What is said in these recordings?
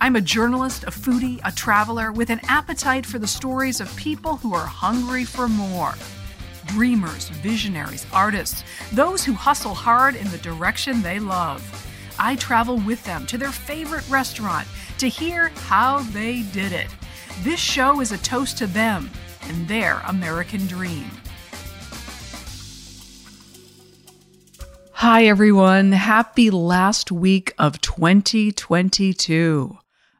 I'm a journalist, a foodie, a traveler with an appetite for the stories of people who are hungry for more. Dreamers, visionaries, artists, those who hustle hard in the direction they love. I travel with them to their favorite restaurant to hear how they did it. This show is a toast to them and their American dream. Hi, everyone. Happy last week of 2022.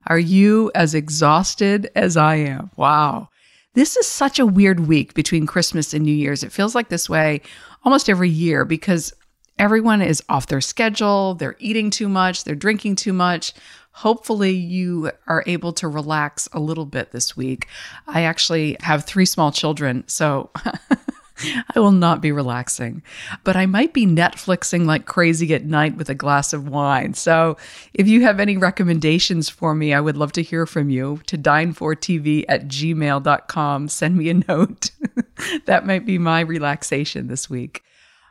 Are you as exhausted as I am? Wow. This is such a weird week between Christmas and New Year's. It feels like this way almost every year because everyone is off their schedule, they're eating too much, they're drinking too much. Hopefully, you are able to relax a little bit this week. I actually have three small children, so I will not be relaxing, but I might be Netflixing like crazy at night with a glass of wine. So if you have any recommendations for me, I would love to hear from you to dine4tv at gmail.com. Send me a note. that might be my relaxation this week.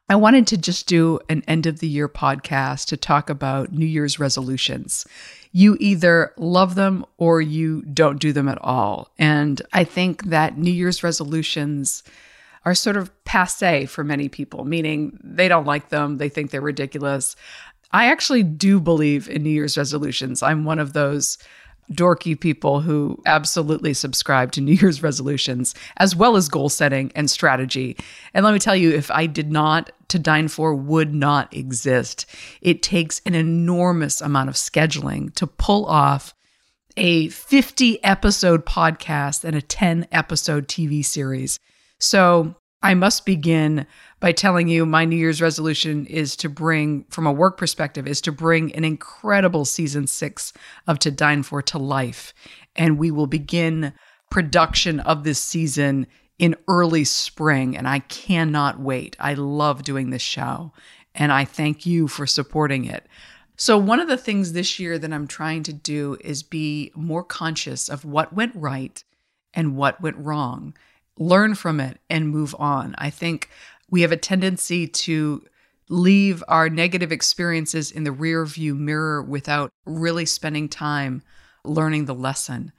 I wanted to just do an end of the year podcast to talk about New Year's resolutions. You either love them or you don't do them at all. And I think that New Year's resolutions are sort of passe for many people, meaning they don't like them, they think they're ridiculous. I actually do believe in New Year's resolutions. I'm one of those dorky people who absolutely subscribe to New Year's resolutions, as well as goal setting and strategy. And let me tell you, if I did not, To Dine For would not exist. It takes an enormous amount of scheduling to pull off a 50 episode podcast and a 10 episode TV series. So I must begin by telling you my New Year's resolution is to bring, from a work perspective, is to bring an incredible season six of To Dine For to life. And we will begin production of this season in early spring. And I cannot wait. I love doing this show. And I thank you for supporting it. So, one of the things this year that I'm trying to do is be more conscious of what went right and what went wrong learn from it and move on. I think we have a tendency to leave our negative experiences in the rear view mirror without really spending time learning the lesson.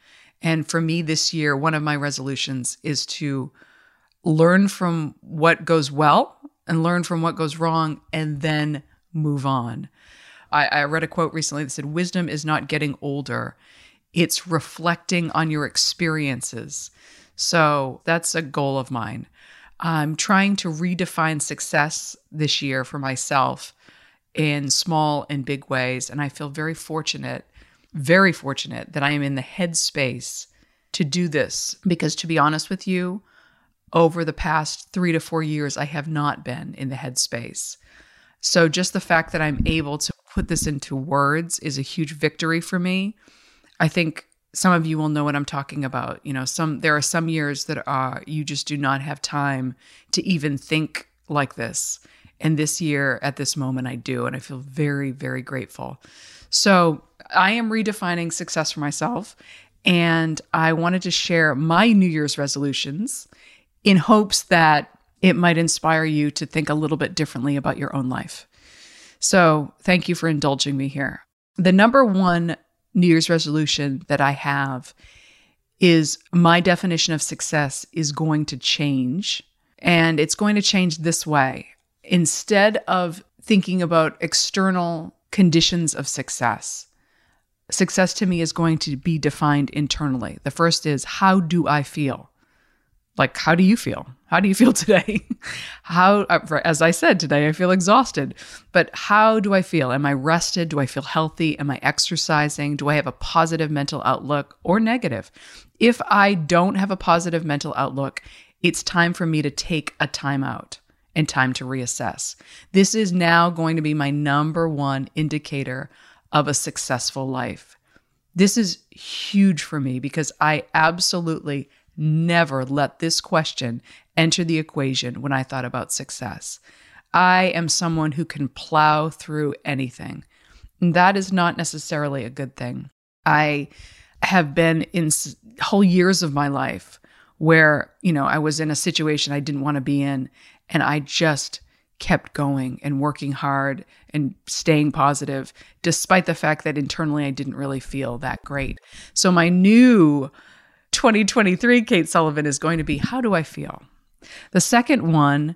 And for me this year, one of my resolutions is to learn from what goes well and learn from what goes wrong and then move on. I, I read a quote recently that said, Wisdom is not getting older, it's reflecting on your experiences. So that's a goal of mine. I'm trying to redefine success this year for myself in small and big ways. And I feel very fortunate, very fortunate that I am in the headspace to do this. Because to be honest with you, over the past three to four years, I have not been in the headspace. So just the fact that I'm able to put this into words is a huge victory for me. I think some of you will know what I'm talking about. You know, some there are some years that are you just do not have time to even think like this. And this year at this moment I do and I feel very very grateful. So, I am redefining success for myself and I wanted to share my New Year's resolutions in hopes that it might inspire you to think a little bit differently about your own life. So, thank you for indulging me here. The number one New Year's resolution that I have is my definition of success is going to change. And it's going to change this way. Instead of thinking about external conditions of success, success to me is going to be defined internally. The first is how do I feel? Like, how do you feel? How do you feel today? how, uh, as I said today, I feel exhausted. But how do I feel? Am I rested? Do I feel healthy? Am I exercising? Do I have a positive mental outlook or negative? If I don't have a positive mental outlook, it's time for me to take a time out and time to reassess. This is now going to be my number one indicator of a successful life. This is huge for me because I absolutely never let this question enter the equation when I thought about success. I am someone who can plow through anything. And that is not necessarily a good thing. I have been in whole years of my life where, you know, I was in a situation I didn't want to be in and I just kept going and working hard and staying positive despite the fact that internally I didn't really feel that great. So my new 2023 Kate Sullivan is going to be how do I feel? The second one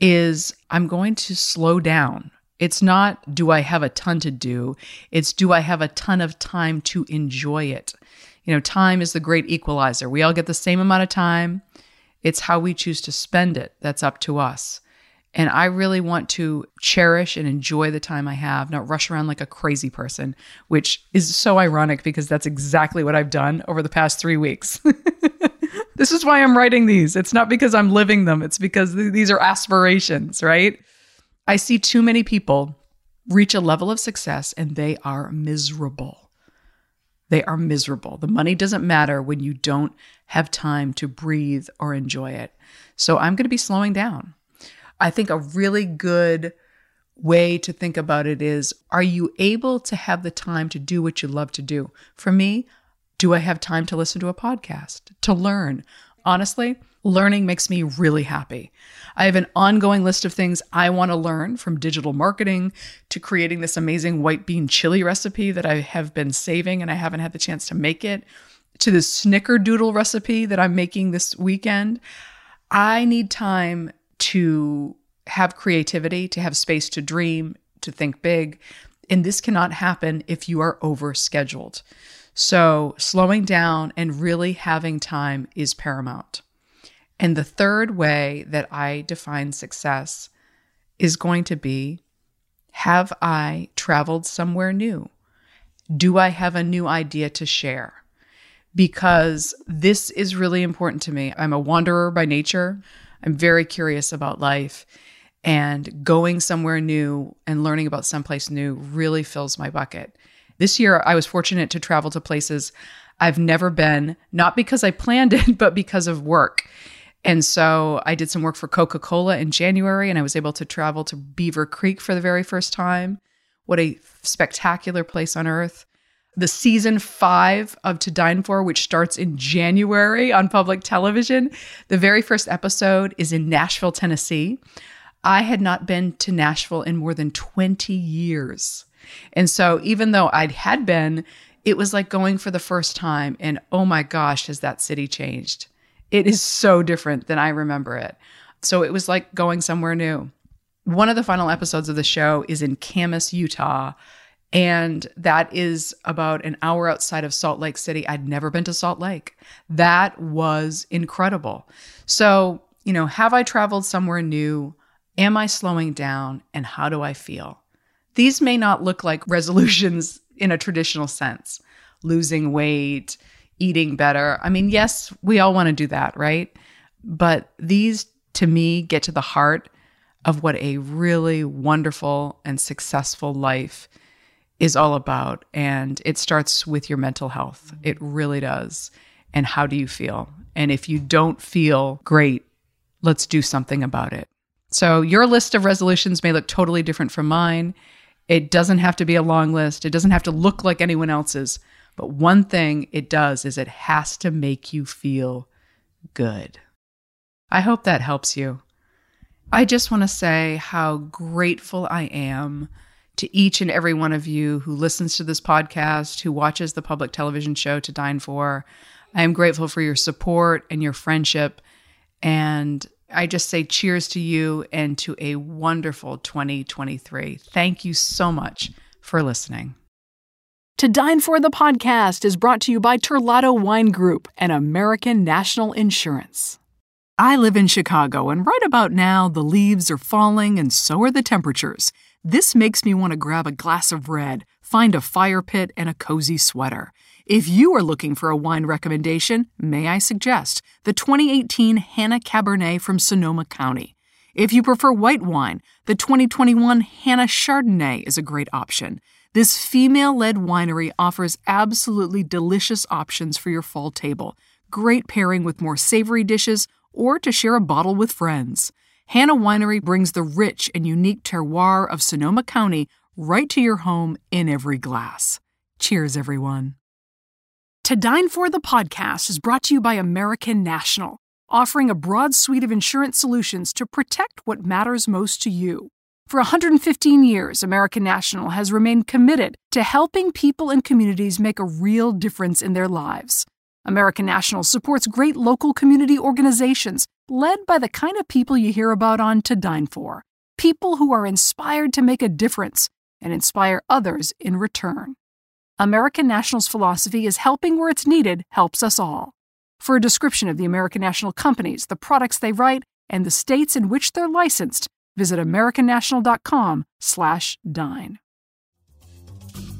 is I'm going to slow down. It's not do I have a ton to do, it's do I have a ton of time to enjoy it. You know, time is the great equalizer. We all get the same amount of time. It's how we choose to spend it that's up to us. And I really want to cherish and enjoy the time I have, not rush around like a crazy person, which is so ironic because that's exactly what I've done over the past three weeks. this is why I'm writing these. It's not because I'm living them, it's because th- these are aspirations, right? I see too many people reach a level of success and they are miserable. They are miserable. The money doesn't matter when you don't have time to breathe or enjoy it. So I'm going to be slowing down. I think a really good way to think about it is are you able to have the time to do what you love to do? For me, do I have time to listen to a podcast, to learn? Honestly, learning makes me really happy. I have an ongoing list of things I want to learn from digital marketing to creating this amazing white bean chili recipe that I have been saving and I haven't had the chance to make it, to the snickerdoodle recipe that I'm making this weekend. I need time to have creativity, to have space to dream, to think big. And this cannot happen if you are overscheduled. So, slowing down and really having time is paramount. And the third way that I define success is going to be Have I traveled somewhere new? Do I have a new idea to share? Because this is really important to me. I'm a wanderer by nature. I'm very curious about life. And going somewhere new and learning about someplace new really fills my bucket. This year, I was fortunate to travel to places I've never been, not because I planned it, but because of work. And so I did some work for Coca Cola in January, and I was able to travel to Beaver Creek for the very first time. What a spectacular place on earth the season five of To Dine For, which starts in January on public television. The very first episode is in Nashville, Tennessee. I had not been to Nashville in more than 20 years. And so, even though I had been, it was like going for the first time. And oh my gosh, has that city changed? It is so different than I remember it. So, it was like going somewhere new. One of the final episodes of the show is in Kamas, Utah. And that is about an hour outside of Salt Lake City. I'd never been to Salt Lake. That was incredible. So, you know, have I traveled somewhere new? Am I slowing down? And how do I feel? These may not look like resolutions in a traditional sense losing weight, eating better. I mean, yes, we all want to do that, right? But these, to me, get to the heart of what a really wonderful and successful life is all about. And it starts with your mental health. It really does. And how do you feel? And if you don't feel great, let's do something about it. So, your list of resolutions may look totally different from mine. It doesn't have to be a long list, it doesn't have to look like anyone else's. But one thing it does is it has to make you feel good. I hope that helps you. I just want to say how grateful I am to each and every one of you who listens to this podcast, who watches the public television show To Dine For. I am grateful for your support and your friendship. And I just say cheers to you and to a wonderful 2023. Thank you so much for listening. To Dine For the podcast is brought to you by Terlato Wine Group and American National Insurance. I live in Chicago, and right about now, the leaves are falling and so are the temperatures. This makes me want to grab a glass of red, find a fire pit, and a cozy sweater. If you are looking for a wine recommendation, may I suggest the 2018 Hanna Cabernet from Sonoma County. If you prefer white wine, the 2021 Hanna Chardonnay is a great option. This female led winery offers absolutely delicious options for your fall table great pairing with more savory dishes or to share a bottle with friends. Hanna Winery brings the rich and unique terroir of Sonoma County right to your home in every glass. Cheers, everyone. To Dine For the podcast is brought to you by American National, offering a broad suite of insurance solutions to protect what matters most to you. For 115 years, American National has remained committed to helping people and communities make a real difference in their lives. American National supports great local community organizations led by the kind of people you hear about on To Dine For people who are inspired to make a difference and inspire others in return. American National's philosophy is helping where it's needed helps us all. For a description of the American National companies, the products they write, and the states in which they're licensed, visit americannational.com/dine.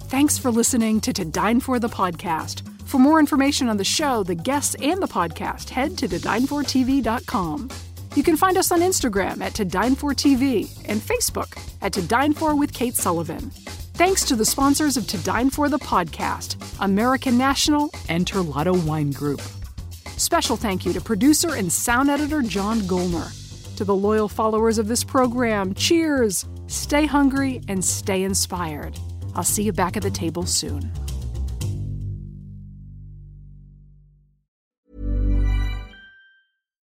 Thanks for listening to To Dine For the podcast. For more information on the show, the guests, and the podcast, head to todinefortv.com. You can find us on Instagram at To Dine For TV and Facebook at To Dine For with Kate Sullivan. Thanks to the sponsors of To Dine For the podcast, American National and Terlato Wine Group. Special thank you to producer and sound editor John Golner. To the loyal followers of this program, cheers! Stay hungry and stay inspired. I'll see you back at the table soon.